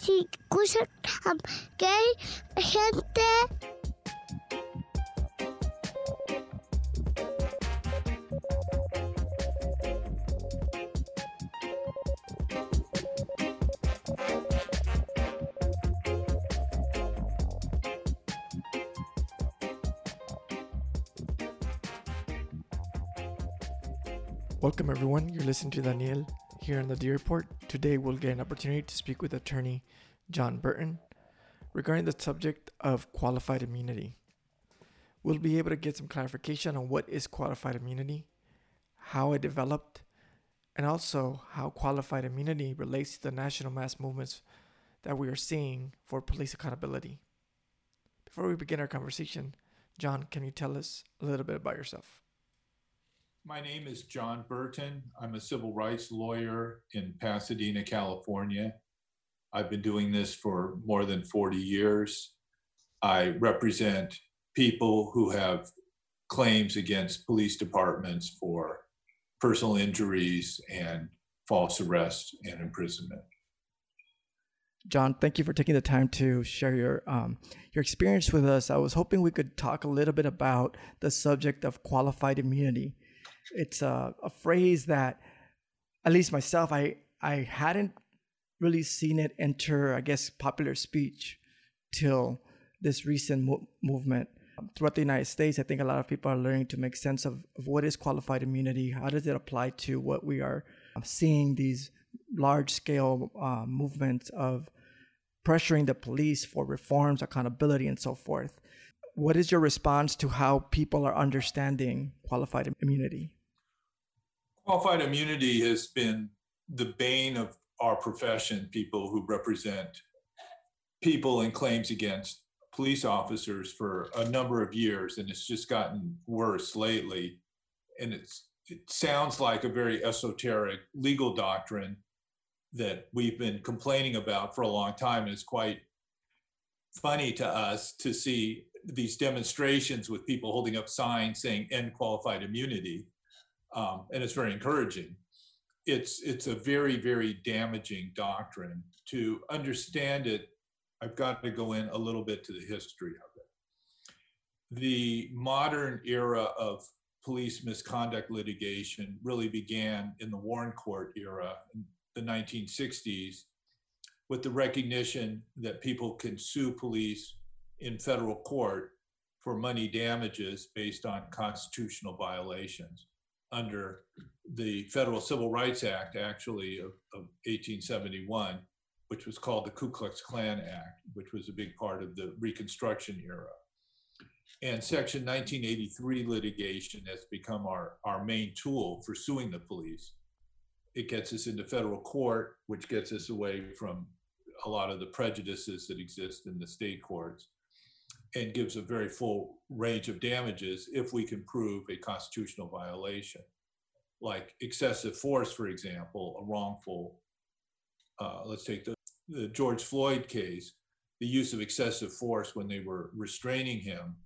gente. Welcome, everyone. You're listening to Daniel here in the D Report. Today, we'll get an opportunity to speak with attorney John Burton regarding the subject of qualified immunity. We'll be able to get some clarification on what is qualified immunity, how it developed, and also how qualified immunity relates to the national mass movements that we are seeing for police accountability. Before we begin our conversation, John, can you tell us a little bit about yourself? My name is John Burton. I'm a civil rights lawyer in Pasadena, California. I've been doing this for more than 40 years. I represent people who have claims against police departments for personal injuries and false arrest and imprisonment. John, thank you for taking the time to share your um, your experience with us. I was hoping we could talk a little bit about the subject of qualified immunity it's a, a phrase that at least myself i i hadn't really seen it enter i guess popular speech till this recent mo- movement. Throughout the united states i think a lot of people are learning to make sense of, of what is qualified immunity how does it apply to what we are seeing these large scale uh, movements of pressuring the police for reforms accountability and so forth what is your response to how people are understanding qualified immunity Qualified immunity has been the bane of our profession, people who represent people in claims against police officers for a number of years, and it's just gotten worse lately. And it's, it sounds like a very esoteric legal doctrine that we've been complaining about for a long time. And it's quite funny to us to see these demonstrations with people holding up signs saying end qualified immunity um, and it's very encouraging. It's it's a very very damaging doctrine. To understand it, I've got to go in a little bit to the history of it. The modern era of police misconduct litigation really began in the Warren Court era in the 1960s with the recognition that people can sue police in federal court for money damages based on constitutional violations under the Federal Civil Rights Act, actually, of, of 1871, which was called the Ku Klux Klan Act, which was a big part of the Reconstruction era. And Section 1983 litigation has become our, our main tool for suing the police. It gets us into federal court, which gets us away from a lot of the prejudices that exist in the state courts and gives a very full range of damages if we can prove a constitutional violation, like excessive force, for example, a wrongful. Uh, let's take the, the George Floyd case, the use of excessive force when they were restraining him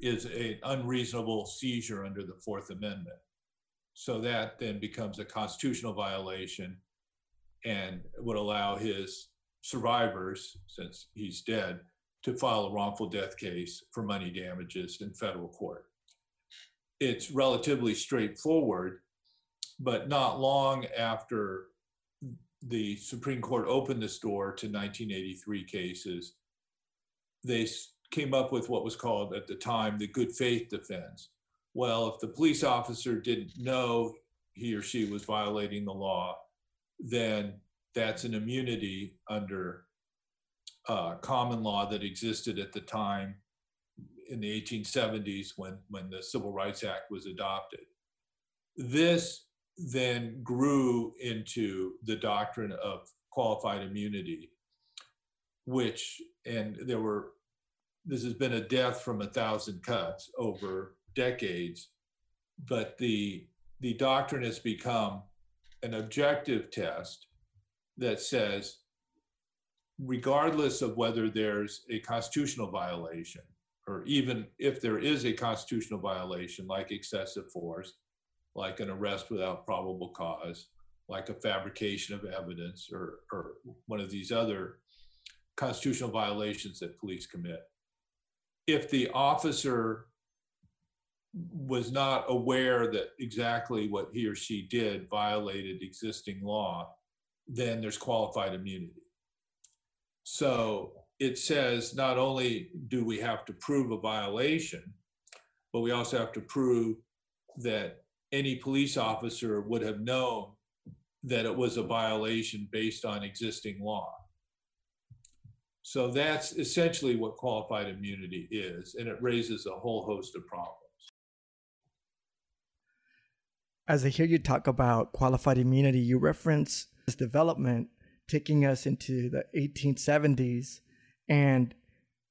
is an unreasonable seizure under the Fourth Amendment. So that then becomes a constitutional violation and would allow his survivors, since he's dead, to file a wrongful death case for money damages in federal court. It's relatively straightforward, but not long after the Supreme Court opened this door to 1983 cases, they came up with what was called at the time the good faith defense. Well, if the police officer didn't know he or she was violating the law, then that's an immunity under uh, common law that existed at the time in the 1870s when, when the Civil Rights Act was adopted. This then grew into the doctrine of qualified immunity, which, and there were, this has been a death from a thousand cuts over decades, but the, the doctrine has become an objective test that says regardless of whether there's a constitutional violation, or even if there is a constitutional violation like excessive force, like an arrest without probable cause, like a fabrication of evidence or, or one of these other constitutional violations that police commit. If the officer was not aware that exactly what he or she did violated existing law, then there's qualified immunity. So it says not only do we have to prove a violation, but we also have to prove that any police officer would have known that it was a violation based on existing law. So that's essentially what qualified immunity is, and it raises a whole host of problems. As I hear you talk about qualified immunity, you reference this development taking us into the 1870s. And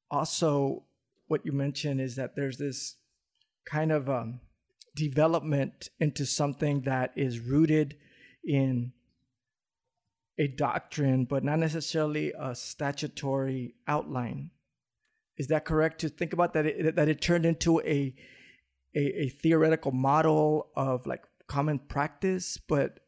also, what you mentioned is that there's this kind of um, development into something that is rooted in a doctrine, but not necessarily a statutory outline. Is that correct to think about that? It, that it turned into a, a a theoretical model of like common practice, but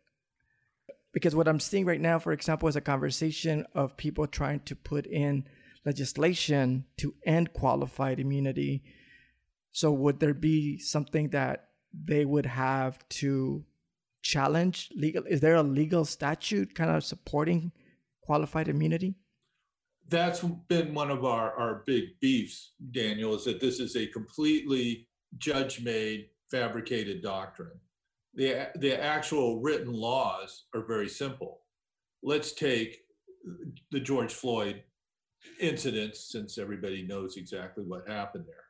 because what I'm seeing right now, for example, is a conversation of people trying to put in legislation to end qualified immunity. So would there be something that they would have to challenge legal is there a legal statute kind of supporting qualified immunity that's been one of our, our big beefs daniel is that this is a completely judge made fabricated doctrine the, the actual written laws are very simple let's take the george floyd incident since everybody knows exactly what happened there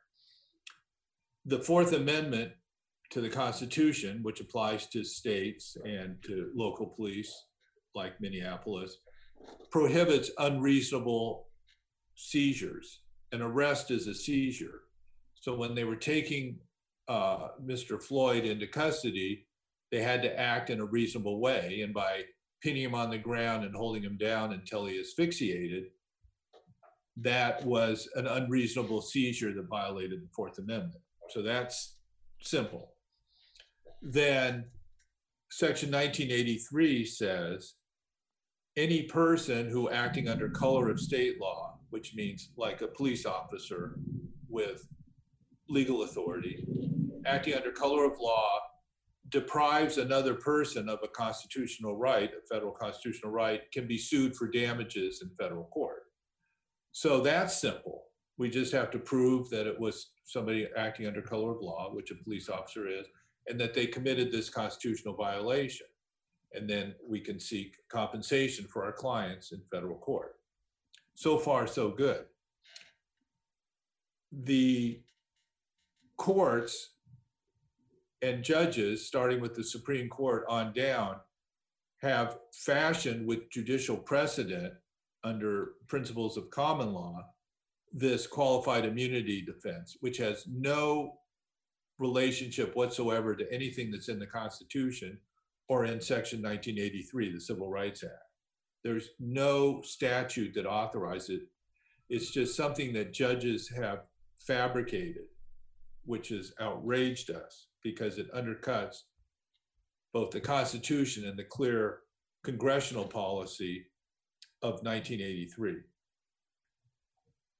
the fourth amendment to the Constitution, which applies to states and to local police like Minneapolis, prohibits unreasonable seizures. An arrest is a seizure. So when they were taking uh, Mr. Floyd into custody, they had to act in a reasonable way. And by pinning him on the ground and holding him down until he asphyxiated, that was an unreasonable seizure that violated the Fourth Amendment. So that's simple then section 1983 says any person who acting under color of state law, which means like a police officer with legal authority, acting under color of law deprives another person of a constitutional right, a federal constitutional right, can be sued for damages in federal court. So that's simple. We just have to prove that it was somebody acting under color of law, which a police officer is, and that they committed this constitutional violation. And then we can seek compensation for our clients in federal court. So far, so good. The courts and judges, starting with the Supreme Court on down, have fashioned with judicial precedent under principles of common law this qualified immunity defense, which has no relationship whatsoever to anything that's in the Constitution or in Section 1983, the Civil Rights Act. There's no statute that authorizes it. It's just something that judges have fabricated, which has outraged us because it undercuts both the Constitution and the clear congressional policy of 1983.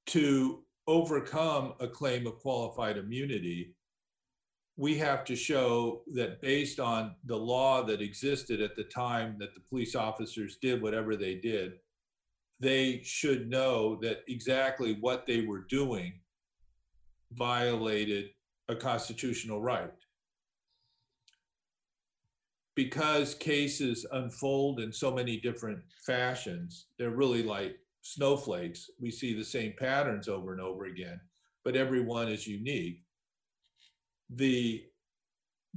To overcome a claim of qualified immunity, we have to show that based on the law that existed at the time that the police officers did whatever they did, they should know that exactly what they were doing violated a constitutional right. Because cases unfold in so many different fashions, they're really like snowflakes. We see the same patterns over and over again, but every one is unique the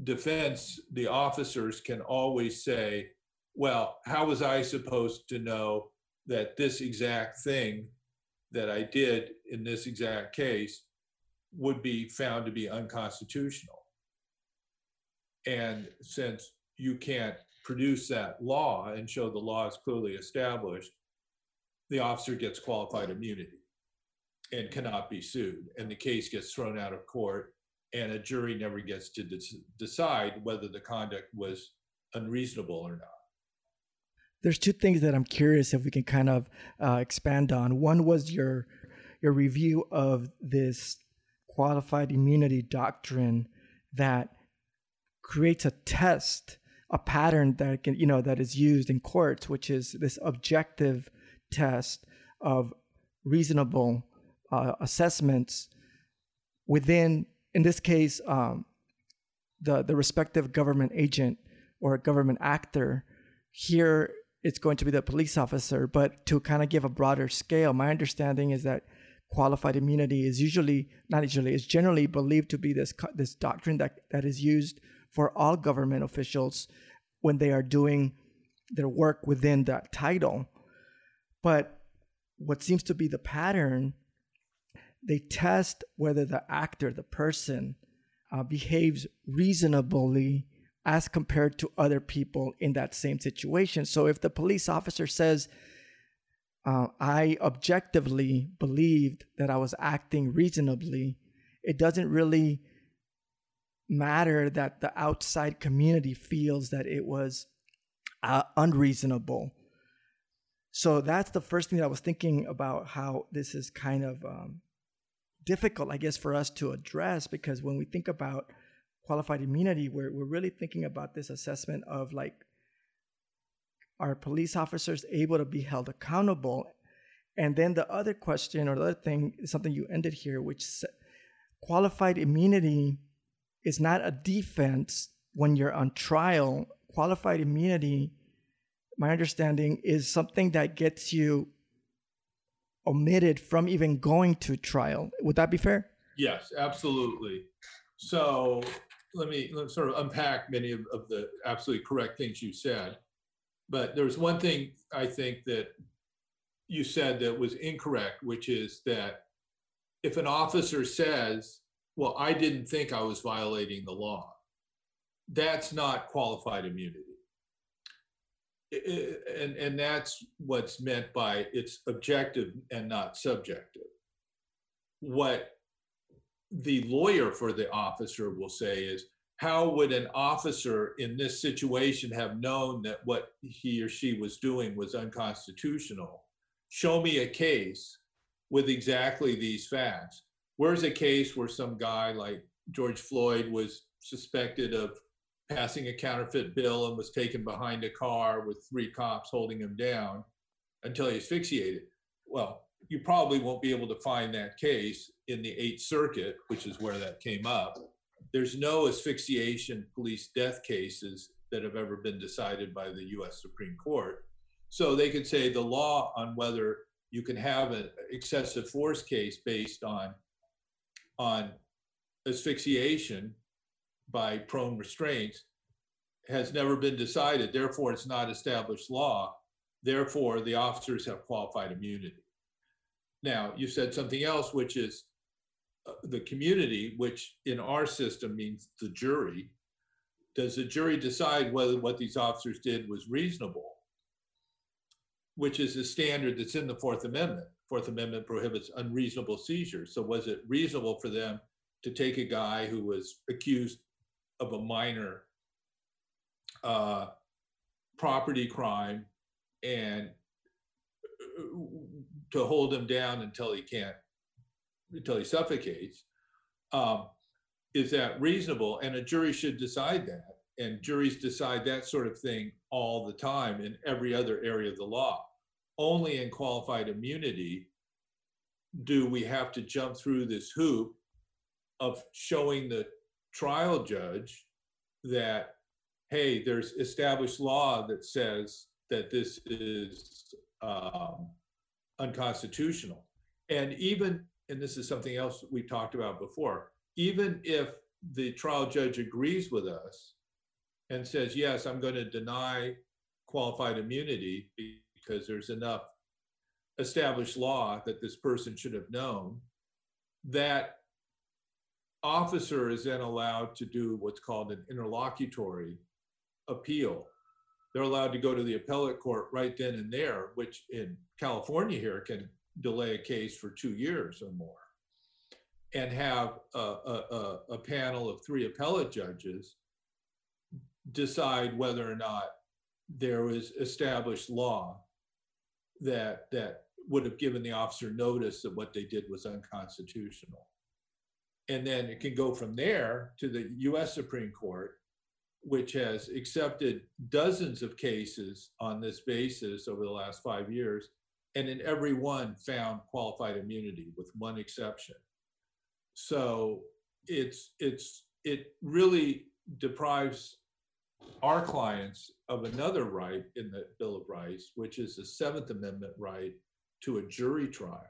defense, the officers can always say, well, how was I supposed to know that this exact thing that I did in this exact case would be found to be unconstitutional? And since you can't produce that law and show the law is clearly established, the officer gets qualified immunity and cannot be sued. And the case gets thrown out of court and a jury never gets to decide whether the conduct was unreasonable or not. there's two things that I'm curious if we can kind of uh, expand on. One was your your review of this qualified immunity doctrine that creates a test, a pattern that can you know that is used in courts, which is this objective test of reasonable uh, assessments within, in this case, um, the the respective government agent or government actor. Here, it's going to be the police officer, but to kind of give a broader scale, my understanding is that qualified immunity is usually not usually is generally believed to be this this doctrine that that is used for all government officials when they are doing their work within that title. But what seems to be the pattern, they test whether the actor, the person, uh, behaves reasonably as compared to other people in that same situation. So if the police officer says, uh, I objectively believed that I was acting reasonably, it doesn't really matter that the outside community feels that it was uh, unreasonable. So that's the first thing that I was thinking about how this is kind of um, difficult, I guess, for us to address because when we think about qualified immunity, we're, we're really thinking about this assessment of like, are police officers able to be held accountable? And then the other question or the other thing is something you ended here, which qualified immunity is not a defense when you're on trial. Qualified immunity, my understanding, is something that gets you omitted from even going to trial. Would that be fair? Yes, absolutely. So let me, let sort of unpack many of, of the absolutely correct things you said. But there's one thing I think that you said that was incorrect, which is that if an officer says, well, I didn't think I was violating the law, that's not qualified immunity. And, and that's what's meant by it's objective and not subjective. What the lawyer for the officer will say is, how would an officer in this situation have known that what he or she was doing was unconstitutional? Show me a case with exactly these facts. Where's a case where some guy like George Floyd was suspected of passing a counterfeit bill and was taken behind a car with three cops holding him down until he asphyxiated? Well, you probably won't be able to find that case in the Eighth Circuit, which is where that came up. There's no asphyxiation police death cases that have ever been decided by the US Supreme Court. So they could say the law on whether you can have an excessive force case based on, on asphyxiation by prone restraints has never been decided. Therefore, it's not established law. Therefore, the officers have qualified immunity. Now, you said something else, which is uh, the community, which in our system means the jury. Does the jury decide whether what these officers did was reasonable? Which is a standard that's in the Fourth Amendment. Fourth Amendment prohibits unreasonable seizures. So was it reasonable for them to take a guy who was accused of a minor uh, property crime and uh, to hold him down until he can't, until he suffocates. Um, is that reasonable? And a jury should decide that. And juries decide that sort of thing all the time in every other area of the law. Only in qualified immunity do we have to jump through this hoop of showing the trial judge that, hey, there's established law that says that this is um, unconstitutional. And even, and this is something else we talked about before, even if the trial judge agrees with us and says, yes, I'm going to deny qualified immunity because there's enough established law that this person should have known, that officer is then allowed to do what's called an interlocutory appeal. They're allowed to go to the appellate court right then and there, which in California here can delay a case for two years or more, and have a, a, a panel of three appellate judges decide whether or not there was established law that that would have given the officer notice that what they did was unconstitutional. And then it can go from there to the US Supreme Court, which has accepted dozens of cases on this basis over the last five years, and in every one found qualified immunity with one exception. So it's it's it really deprives our clients of another right in the Bill of Rights, which is the Seventh Amendment right to a jury trial.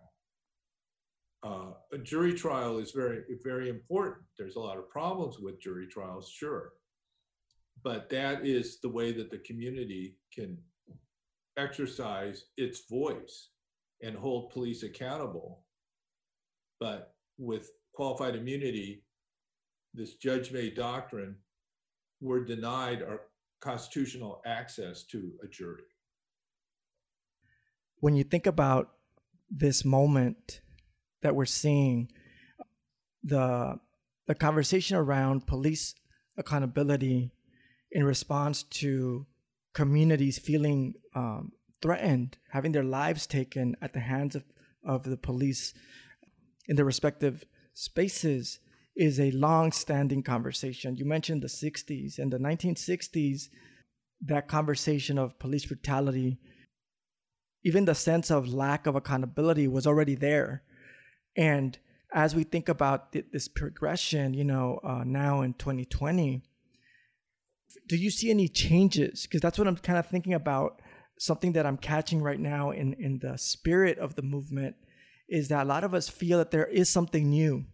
Uh, a jury trial is very, very important. There's a lot of problems with jury trials, sure. But that is the way that the community can exercise its voice and hold police accountable. But with qualified immunity, this judge made doctrine, we're denied our constitutional access to a jury. When you think about this moment that we're seeing, the the conversation around police accountability in response to communities feeling um, threatened, having their lives taken at the hands of, of the police in their respective spaces is a long-standing conversation. You mentioned the 60s. In the 1960s, that conversation of police brutality, even the sense of lack of accountability was already there. And as we think about th- this progression, you know, uh, now in 2020, do you see any changes? Because that's what I'm kind of thinking about. Something that I'm catching right now in, in the spirit of the movement is that a lot of us feel that there is something new.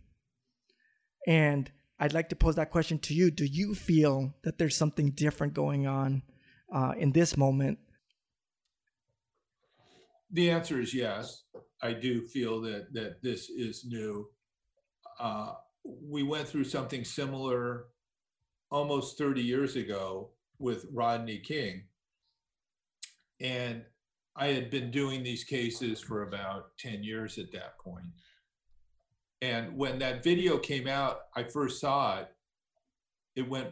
And I'd like to pose that question to you. Do you feel that there's something different going on uh, in this moment? The answer is yes. I do feel that that this is new. Uh, we went through something similar almost 30 years ago with Rodney King. And I had been doing these cases for about 10 years at that point. And when that video came out, I first saw it, it went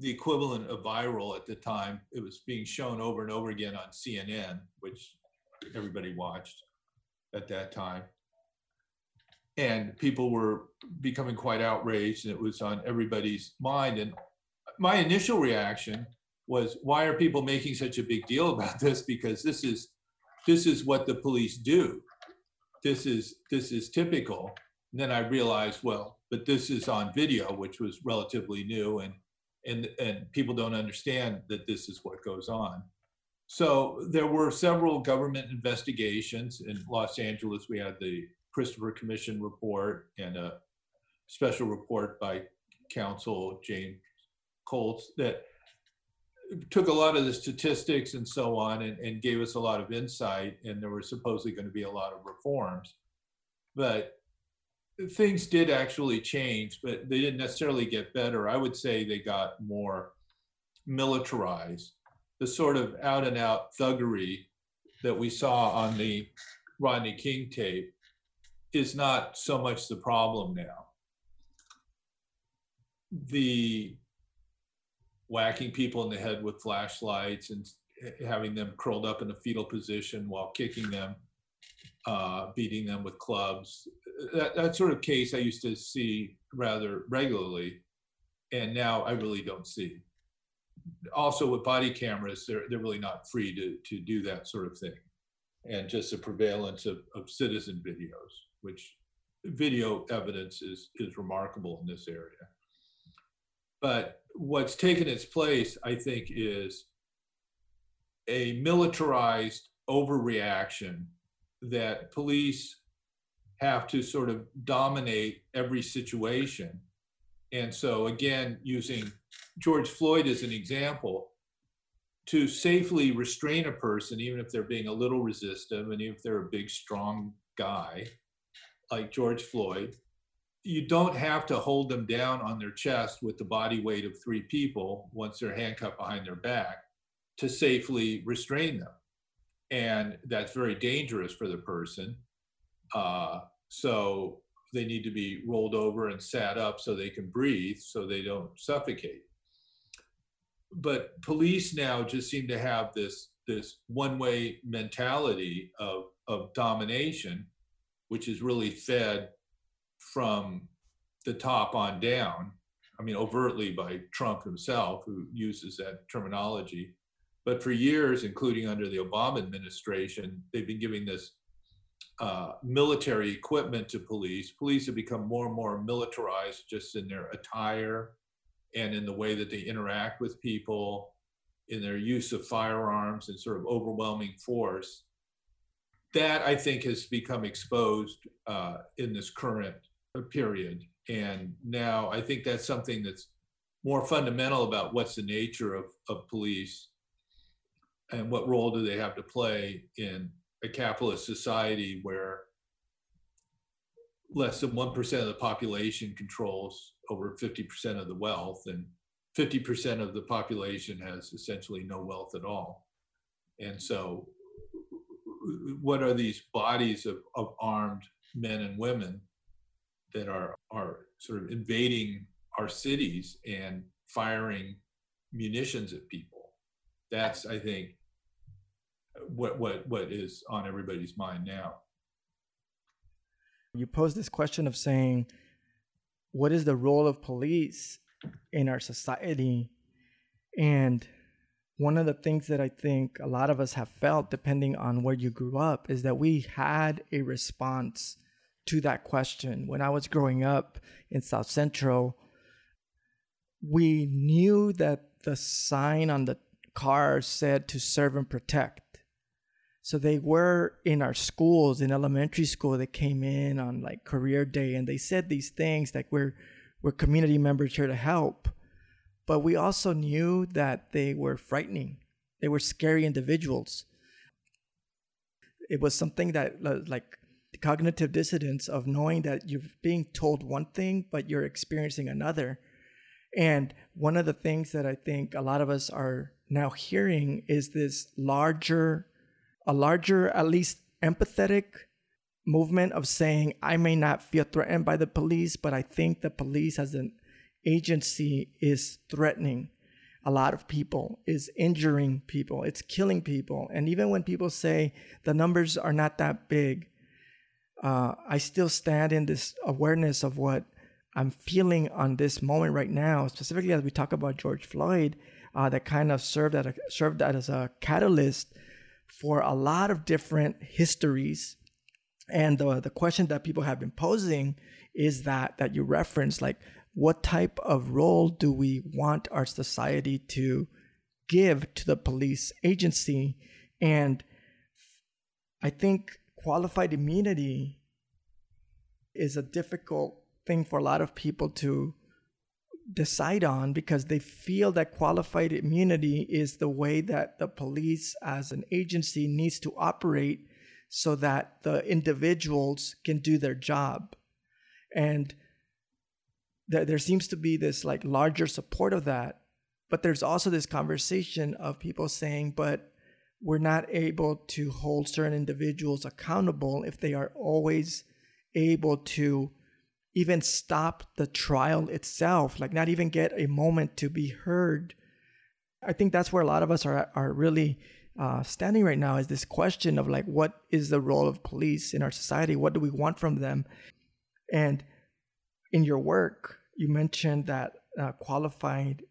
the equivalent of viral at the time. It was being shown over and over again on CNN, which everybody watched at that time. And people were becoming quite outraged, and it was on everybody's mind. And my initial reaction was, why are people making such a big deal about this? Because this is this is what the police do. This is this is typical. And then I realized, well, but this is on video, which was relatively new, and and and people don't understand that this is what goes on. So there were several government investigations in Los Angeles. We had the Christopher Commission report and a special report by counsel James Kolts that took a lot of the statistics and so on and, and gave us a lot of insight and there were supposedly going to be a lot of reforms but things did actually change but they didn't necessarily get better i would say they got more militarized the sort of out and out thuggery that we saw on the rodney king tape is not so much the problem now. The whacking people in the head with flashlights and having them curled up in a fetal position while kicking them, uh, beating them with clubs. That, that sort of case I used to see rather regularly, and now I really don't see. Also, with body cameras, they're, they're really not free to, to do that sort of thing. And just the prevalence of, of citizen videos which video evidence is, is remarkable in this area. But what's taken its place, I think, is a militarized overreaction that police have to sort of dominate every situation. And so, again, using George Floyd as an example, to safely restrain a person, even if they're being a little resistive and even if they're a big, strong guy, like George Floyd, you don't have to hold them down on their chest with the body weight of three people once they're handcuffed behind their back to safely restrain them. And that's very dangerous for the person. Uh, so they need to be rolled over and sat up so they can breathe so they don't suffocate. but police now just seem to have this this one way mentality of of domination, which is really fed from the top on down. I mean, overtly by Trump himself, who uses that terminology. But for years, including under the Obama administration, they've been giving this uh, military equipment to police. Police have become more and more militarized just in their attire and in the way that they interact with people, in their use of firearms and sort of overwhelming force. That I think has become exposed uh, in this current period. And now I think that's something that's more fundamental about what's the nature of, of police and what role do they have to play in a capitalist society where less than 1% of the population controls over 50% of the wealth and 50% of the population has essentially no wealth at all. And so what are these bodies of, of armed men and women that are, are sort of invading our cities and firing munitions at people? That's, I think, what, what, what is on everybody's mind now. You pose this question of saying, what is the role of police in our society? And one of the things that I think a lot of us have felt, depending on where you grew up, is that we had a response to that question. When I was growing up in South Central, we knew that the sign on the car said to serve and protect. So they were in our schools in elementary school. They came in on like career day and they said these things like we're we're community members here to help. But we also knew that they were frightening. They were scary individuals. It was something that uh, like the cognitive dissonance of knowing that you're being told one thing but you're experiencing another. And one of the things that I think a lot of us are now hearing is this larger a larger, at least empathetic movement of saying, I may not feel threatened by the police, but I think the police as an agency is threatening a lot of people, is injuring people, it's killing people. And even when people say the numbers are not that big, uh, I still stand in this awareness of what I'm feeling on this moment right now, specifically as we talk about George Floyd, uh, that kind of served, a, served as a catalyst for a lot of different histories. And the, the question that people have been posing is that that you reference, like what type of role do we want our society to give to the police agency? And I think qualified immunity is a difficult thing for a lot of people to decide on because they feel that qualified immunity is the way that the police as an agency needs to operate so that the individuals can do their job. And th- there seems to be this like larger support of that but there's also this conversation of people saying but we're not able to hold certain individuals accountable if they are always able to even stop the trial itself, like not even get a moment to be heard. I think that's where a lot of us are are really uh, standing right now is this question of like what is the role of police in our society? What do we want from them? And in your work, you mentioned that uh, qualified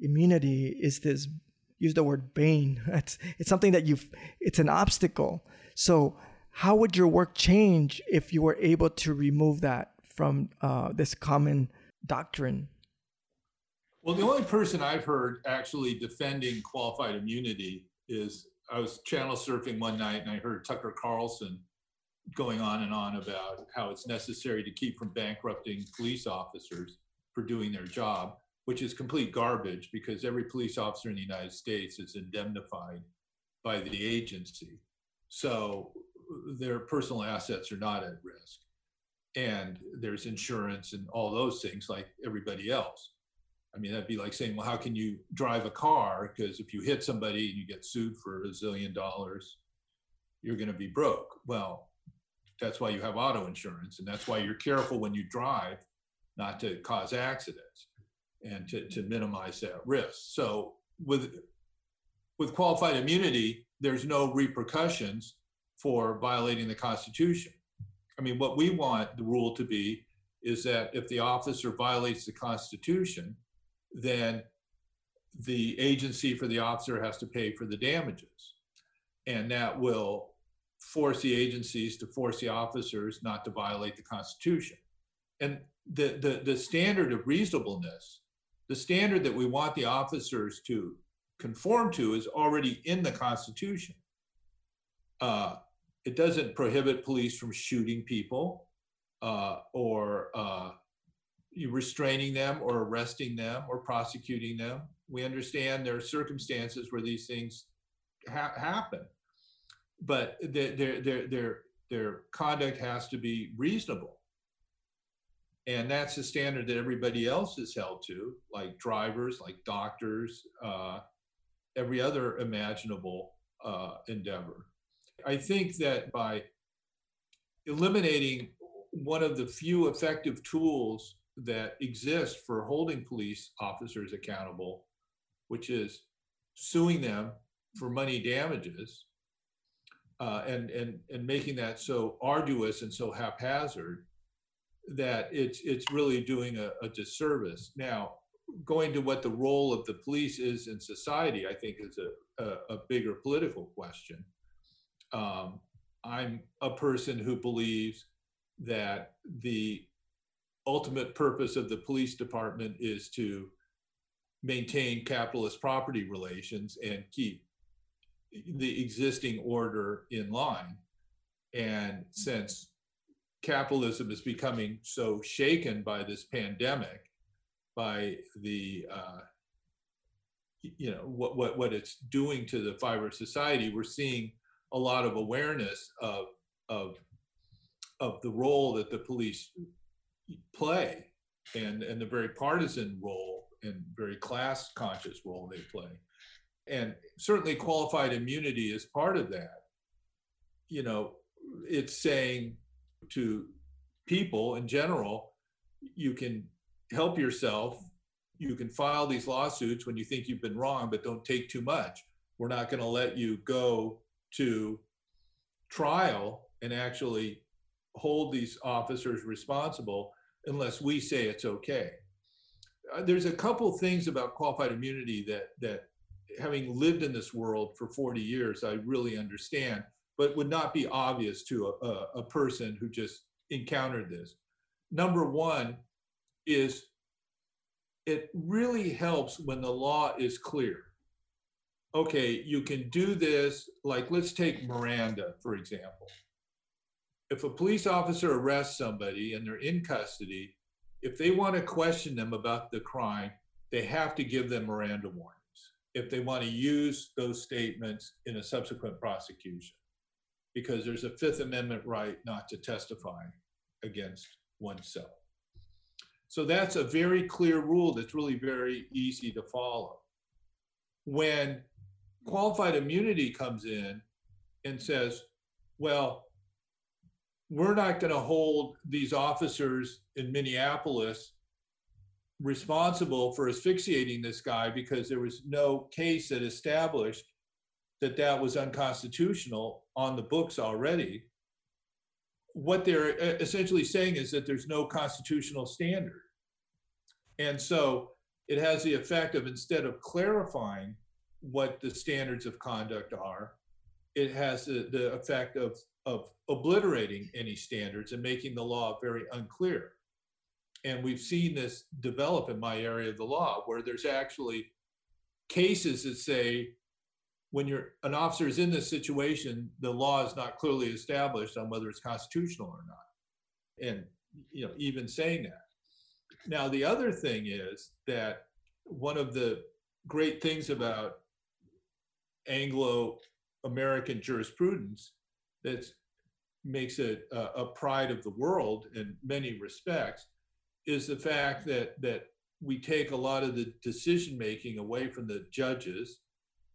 immunity is this use the word bane. It's it's something that you've it's an obstacle. So how would your work change if you were able to remove that from uh, this common doctrine? Well, the only person I've heard actually defending qualified immunity is I was channel surfing one night and I heard Tucker Carlson going on and on about how it's necessary to keep from bankrupting police officers for doing their job, which is complete garbage because every police officer in the United States is indemnified by the agency. So their personal assets are not at risk and there's insurance and all those things like everybody else. I mean, that'd be like saying, well, how can you drive a car? Because if you hit somebody and you get sued for a zillion dollars, you're going to be broke. Well, that's why you have auto insurance. And that's why you're careful when you drive not to cause accidents and to, to minimize that risk. So with with qualified immunity, there's no repercussions for violating the Constitution. I mean, what we want the rule to be is that if the officer violates the Constitution, then the agency for the officer has to pay for the damages. And that will force the agencies to force the officers not to violate the Constitution. And the, the, the standard of reasonableness, the standard that we want the officers to conform to is already in the Constitution. Uh, it doesn't prohibit police from shooting people uh, or uh, restraining them or arresting them or prosecuting them. We understand there are circumstances where these things ha- happen, but their, their, their, their, conduct has to be reasonable. And that's the standard that everybody else is held to, like drivers, like doctors, uh, every other imaginable uh, endeavor. I think that by eliminating one of the few effective tools that exist for holding police officers accountable, which is suing them for money damages, uh, and and and making that so arduous and so haphazard that it's it's really doing a, a disservice. Now, going to what the role of the police is in society, I think is a, a, a bigger political question. Um, I'm a person who believes that the ultimate purpose of the police department is to maintain capitalist property relations and keep the existing order in line. And since capitalism is becoming so shaken by this pandemic, by the uh, you know what what what it's doing to the fiber society, we're seeing a lot of awareness of of of the role that the police play and and the very partisan role and very class conscious role they play. And certainly qualified immunity is part of that. You know it's saying to people in general you can help yourself you can file these lawsuits when you think you've been wrong but don't take too much. We're not going to let you go to trial and actually hold these officers responsible unless we say it's okay. Uh, there's a couple things about qualified immunity that that having lived in this world for 40 years, I really understand, but would not be obvious to a, a, a person who just encountered this. Number one is it really helps when the law is clear. Okay, you can do this, like let's take Miranda, for example if a police officer arrests somebody and they're in custody, if they want to question them about the crime, they have to give them Miranda warnings if they want to use those statements in a subsequent prosecution, because there's a Fifth Amendment right not to testify against oneself. So that's a very clear rule that's really very easy to follow. When qualified immunity comes in and says, well, we're not going to hold these officers in Minneapolis responsible for asphyxiating this guy because there was no case that established that that was unconstitutional on the books already. What they're essentially saying is that there's no constitutional standard. And so it has the effect of instead of clarifying what the standards of conduct are, it has the, the effect of of obliterating any standards and making the law very unclear. And we've seen this develop in my area of the law where there's actually cases that say when you're an officer is in this situation, the law is not clearly established on whether it's constitutional or not. And you know, even saying that. Now the other thing is that one of the great things about Anglo American jurisprudence that makes it a, pride of the world in many respects is the fact that that we take a lot of the decision making away from the judges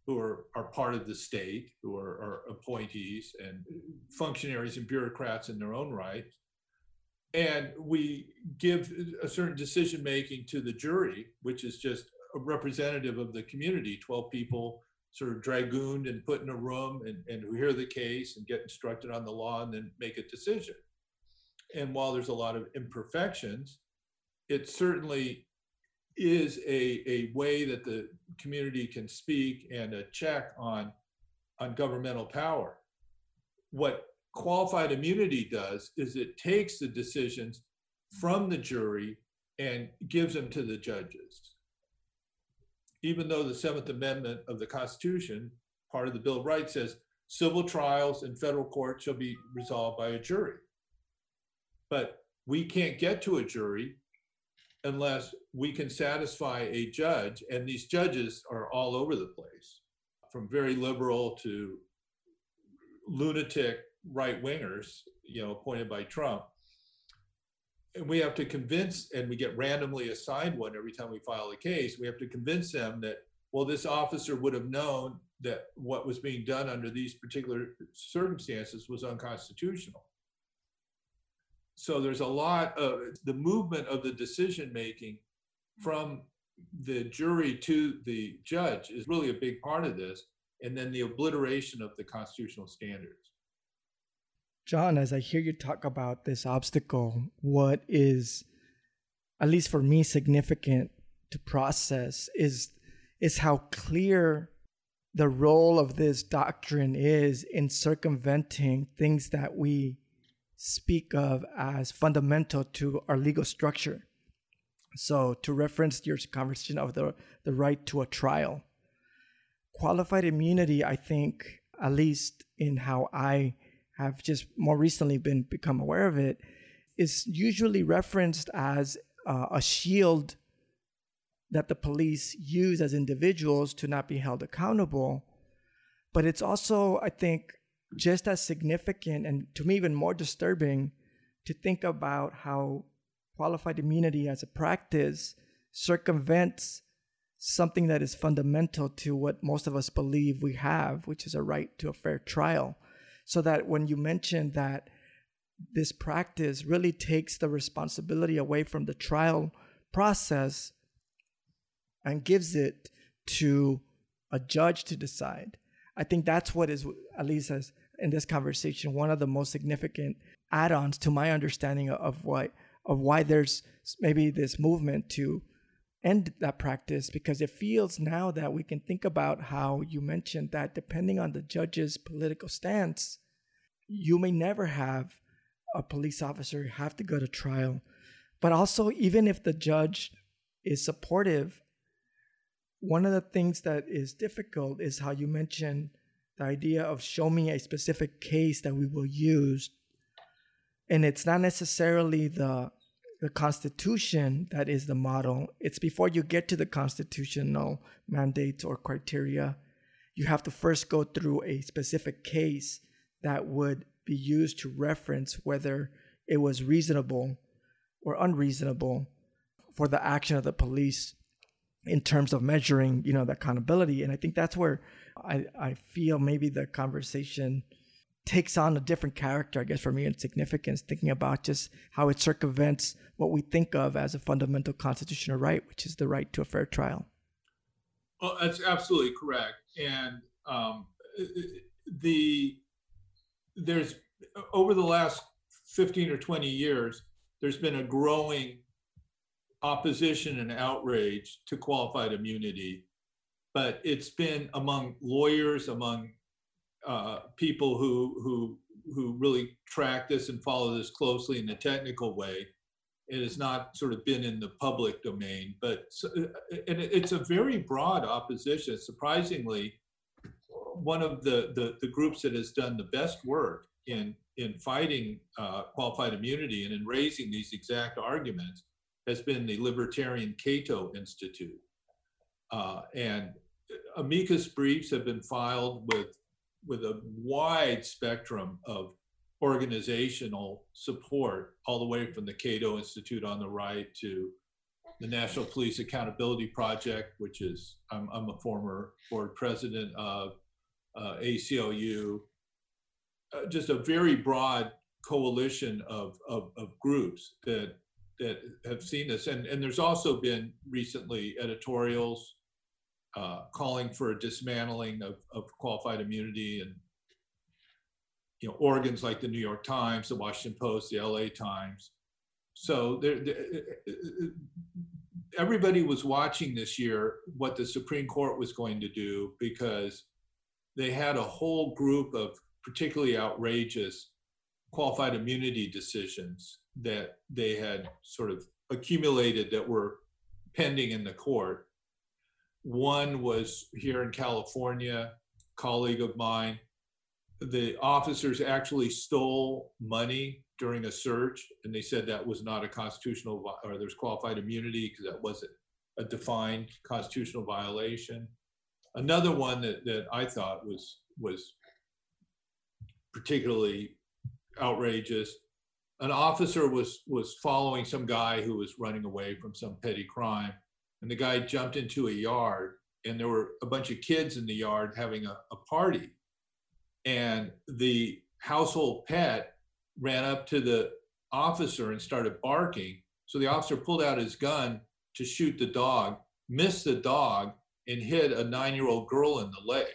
who are, are part of the state, who are, are, appointees and functionaries and bureaucrats in their own right. And we give a certain decision making to the jury, which is just a representative of the community, 12 people sort of dragooned and put in a room and, and hear the case and get instructed on the law and then make a decision. And while there's a lot of imperfections, it certainly is a, a way that the community can speak and a check on, on governmental power. What qualified immunity does is it takes the decisions from the jury and gives them to the judges. Even though the Seventh Amendment of the Constitution, part of the Bill of Rights, says civil trials in federal court shall be resolved by a jury. But we can't get to a jury unless we can satisfy a judge, and these judges are all over the place, from very liberal to lunatic right wingers, you know, appointed by Trump. And we have to convince, and we get randomly assigned one every time we file a case. We have to convince them that, well, this officer would have known that what was being done under these particular circumstances was unconstitutional. So there's a lot of the movement of the decision making from the jury to the judge is really a big part of this. And then the obliteration of the constitutional standards. John, as I hear you talk about this obstacle, what is, at least for me, significant to process is is how clear the role of this doctrine is in circumventing things that we speak of as fundamental to our legal structure. So, to reference your conversation of the, the right to a trial, qualified immunity, I think, at least in how I have just more recently been become aware of it, is usually referenced as uh, a shield that the police use as individuals to not be held accountable. But it's also, I think, just as significant and to me even more disturbing to think about how qualified immunity as a practice circumvents something that is fundamental to what most of us believe we have, which is a right to a fair trial. So that when you mention that this practice really takes the responsibility away from the trial process and gives it to a judge to decide. I think that's what is, at least as in this conversation, one of the most significant add-ons to my understanding of what of why there's maybe this movement to end that practice because it feels now that we can think about how you mentioned that depending on the judge's political stance, you may never have a police officer have to go to trial. But also, even if the judge is supportive, one of the things that is difficult is how you mentioned the idea of show me a specific case that we will use and it's not necessarily the the constitution that is the model it's before you get to the constitutional mandates or criteria you have to first go through a specific case that would be used to reference whether it was reasonable or unreasonable for the action of the police in terms of measuring you know the accountability and i think that's where I, I feel maybe the conversation takes on a different character, I guess, for me in significance, thinking about just how it circumvents what we think of as a fundamental constitutional right, which is the right to a fair trial. Well, that's absolutely correct. And um, the there's over the last 15 or 20 years, there's been a growing opposition and outrage to qualified immunity but it's been among lawyers, among uh, people who who who really track this and follow this closely in a technical way. It has not sort of been in the public domain, but uh, and it's a very broad opposition. Surprisingly, one of the, the, the groups that has done the best work in in fighting uh, qualified immunity and in raising these exact arguments has been the Libertarian Cato Institute. Uh, and amicus briefs have been filed with with a wide spectrum of organizational support, all the way from the Cato Institute on the right to the National Police Accountability Project, which is I'm, I'm a former board president of uh, ACLU. Uh, just a very broad coalition of, of, of groups that that have seen this, and and there's also been recently editorials uh, calling for a dismantling of, of qualified immunity and you know organs like the New York Times, the Washington Post, the LA Times. So there, there, everybody was watching this year what the Supreme Court was going to do because they had a whole group of particularly outrageous qualified immunity decisions that they had sort of accumulated that were pending in the court. One was here in California, colleague of mine. The officers actually stole money during a search, and they said that was not a constitutional or there's qualified immunity because that wasn't a defined constitutional violation. Another one that, that I thought was was particularly outrageous. An officer was was following some guy who was running away from some petty crime, and the guy jumped into a yard, and there were a bunch of kids in the yard having a, a party, and the household pet ran up to the officer and started barking. So the officer pulled out his gun to shoot the dog, missed the dog, and hit a nine-year-old girl in the leg.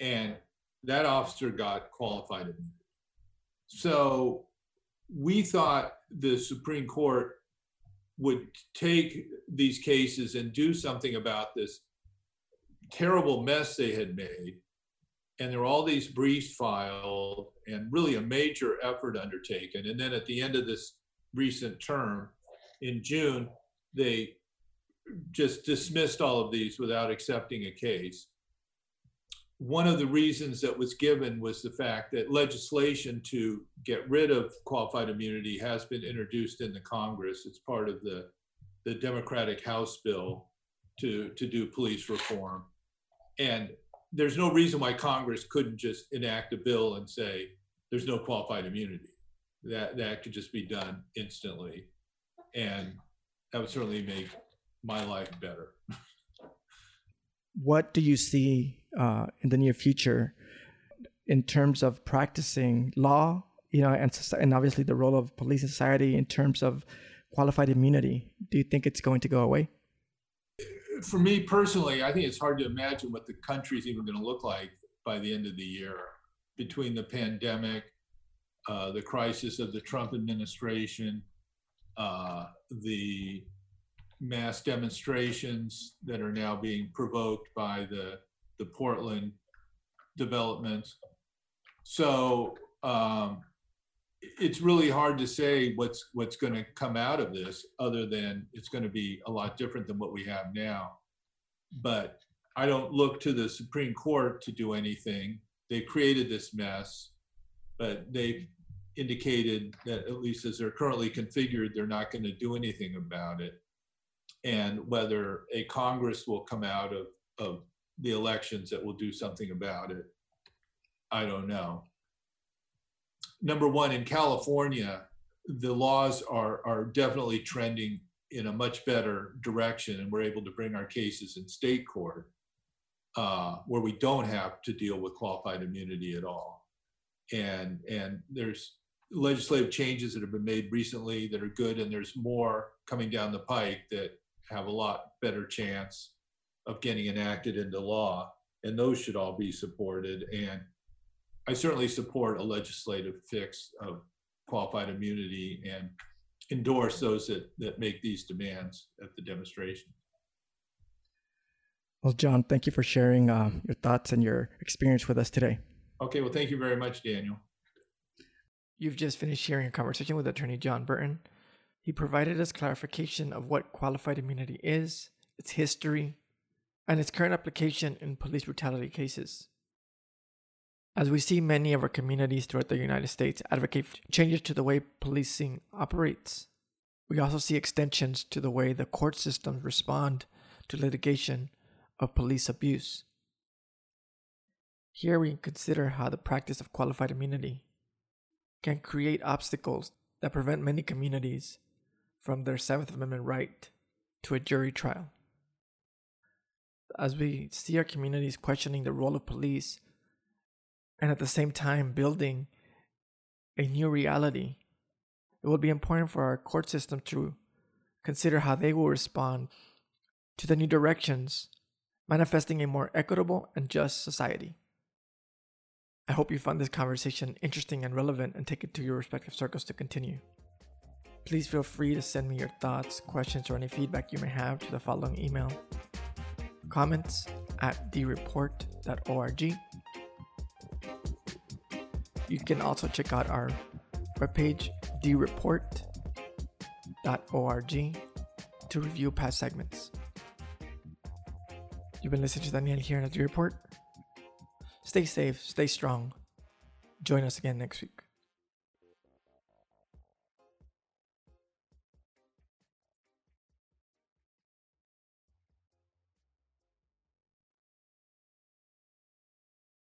And that officer got qualified immunity. So we thought the Supreme Court would take these cases and do something about this terrible mess they had made. And there were all these briefs filed and really a major effort undertaken. And then at the end of this recent term, in June, they just dismissed all of these without accepting a case one of the reasons that was given was the fact that legislation to get rid of qualified immunity has been introduced in the Congress. It's part of the, the Democratic House bill to, to do police reform. And there's no reason why Congress couldn't just enact a bill and say there's no qualified immunity. That, that could just be done instantly. And that would certainly make my life better. what do you see uh, in the near future in terms of practicing law, you know, and, and obviously the role of police society in terms of qualified immunity? Do you think it's going to go away? For me personally, I think it's hard to imagine what the country is even going to look like by the end of the year between the pandemic, uh, the crisis of the Trump administration, uh, the mass demonstrations that are now being provoked by the, the Portland developments. So um, it's really hard to say what's what's going to come out of this, other than it's going to be a lot different than what we have now. But I don't look to the Supreme Court to do anything. They created this mess, but they've indicated that at least as they're currently configured, they're not going to do anything about it and whether a Congress will come out of, of the elections that will do something about it, I don't know. Number one, in California, the laws are, are definitely trending in a much better direction, and we're able to bring our cases in state court uh, where we don't have to deal with qualified immunity at all. And, and there's legislative changes that have been made recently that are good, and there's more coming down the pike that have a lot better chance of getting enacted into law. And those should all be supported. And I certainly support a legislative fix of qualified immunity and endorse those that, that make these demands at the demonstration. Well, John, thank you for sharing uh, your thoughts and your experience with us today. Okay, well, thank you very much, Daniel. You've just finished hearing a conversation with attorney John Burton. He provided us clarification of what qualified immunity is, its history, and its current application in police brutality cases. As we see many of our communities throughout the United States advocate changes to the way policing operates, we also see extensions to the way the court systems respond to litigation of police abuse. Here we consider how the practice of qualified immunity can create obstacles that prevent many communities from their Seventh Amendment right to a jury trial. As we see our communities questioning the role of police and at the same time building a new reality it will be important for our court system to consider how they will respond to the new directions, manifesting a more equitable and just society. I hope you found this conversation interesting and relevant and take it to your respective circles to continue. Please feel free to send me your thoughts, questions, or any feedback you may have to the following email comments at dreport.org. You can also check out our webpage, dreport.org, to review past segments. You've been listening to Daniel here at D Report. Stay safe, stay strong. Join us again next week.